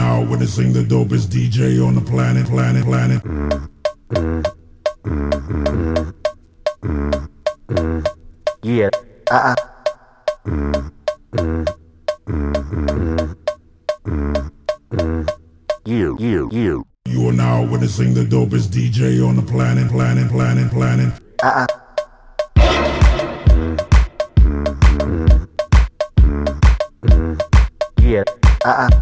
now witnessing the dopest DJ on the planet, planet, planet. Yeah. Uh uh. You, you, you. You are now witnessing the dopest DJ on the planet, planet, planet, planet. Uh uh. Yeah. Uh uh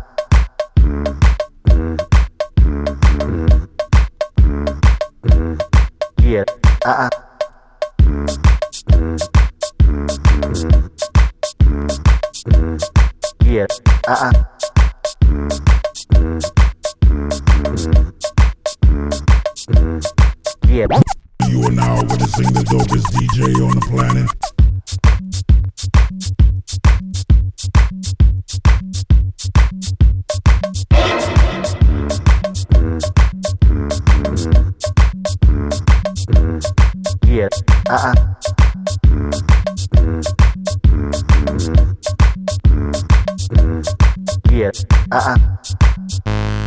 Yeah. Uh uh. Yeah. You are now witnessing the dopest DJ on the planet. Yeah. Uh uh. Yeah. Uh uh.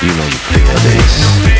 You know you feel this.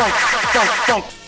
funk, funk, funk.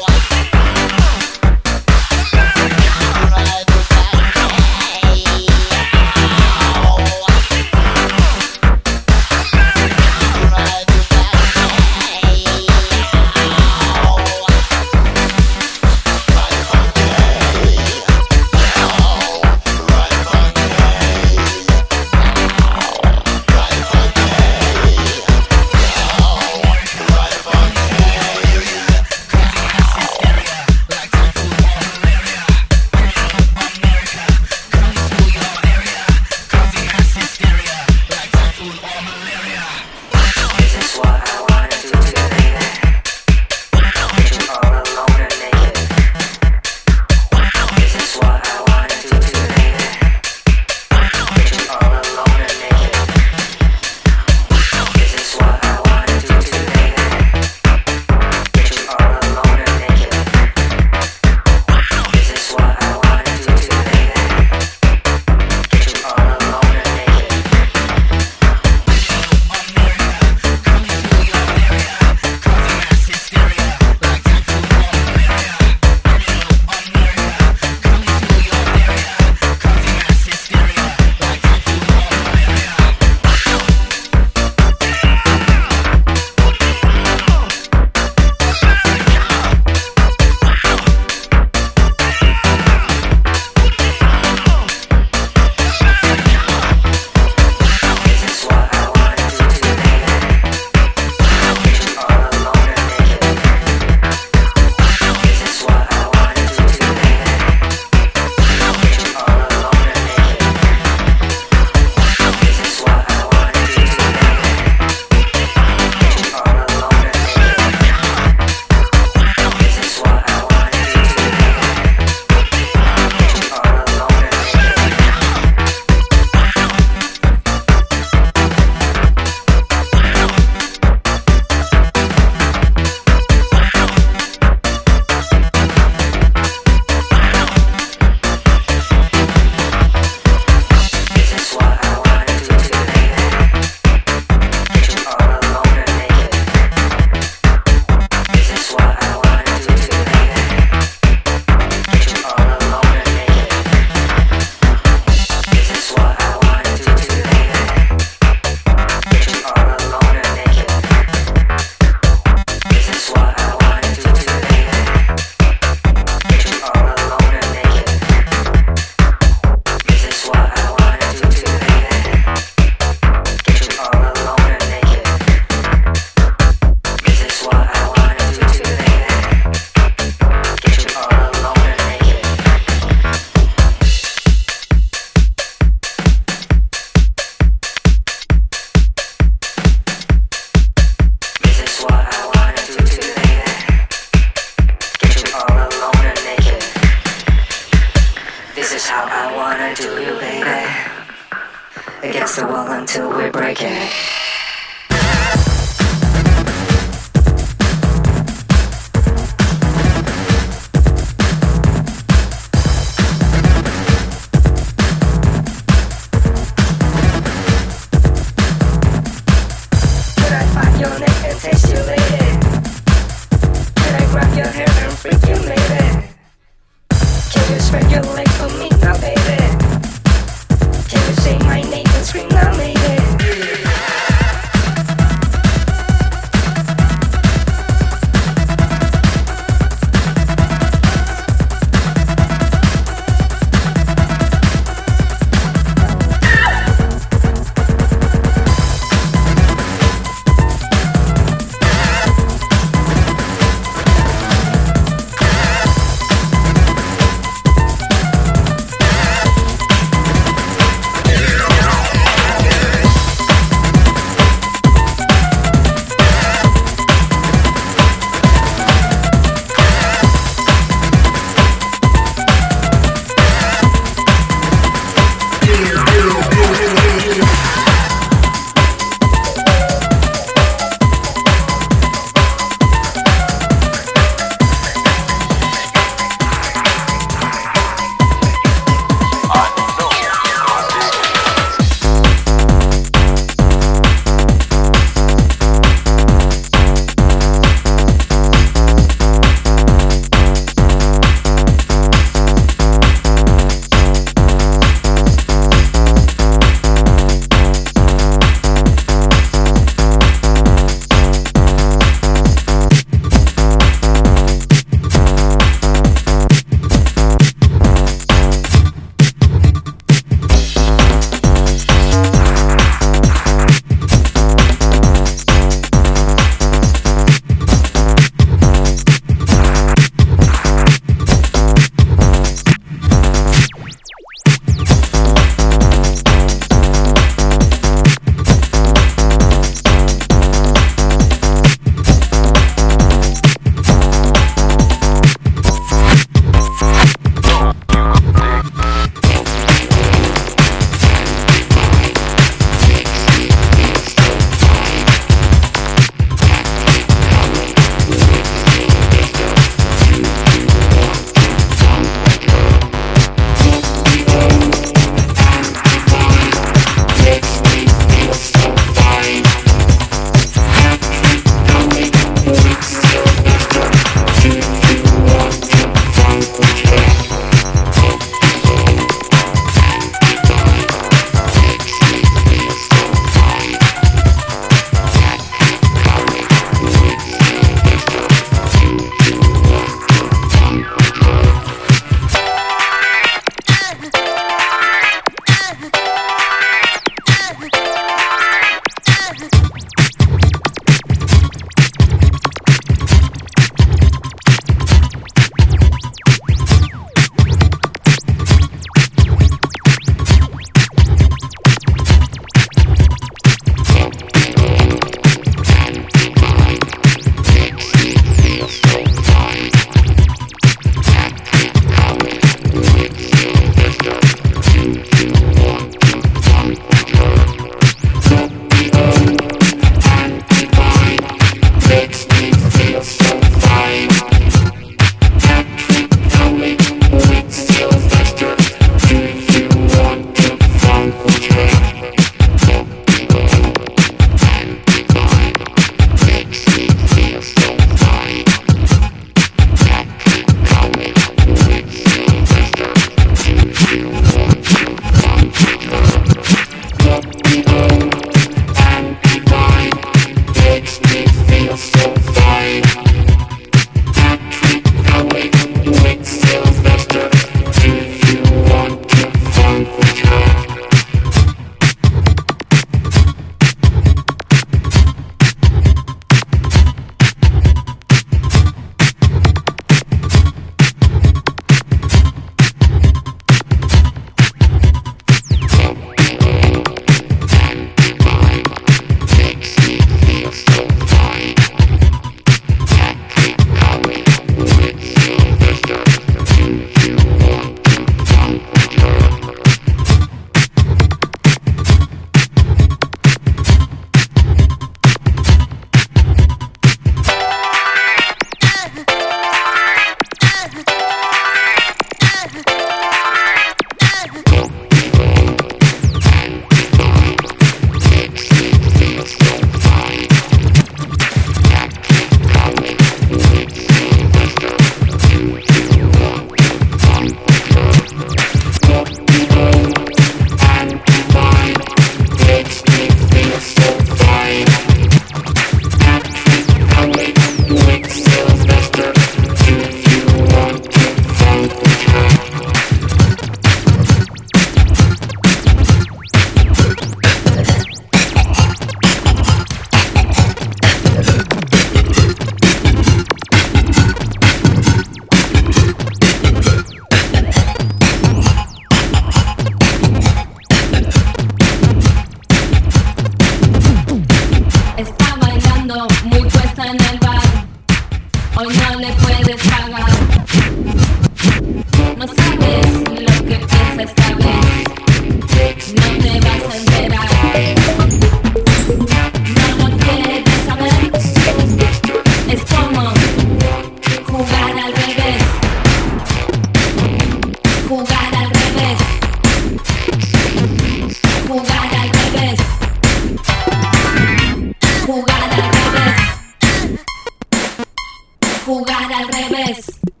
Yes.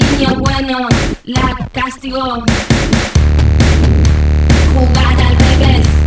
Niño bueno la castigó. Jugar al revés.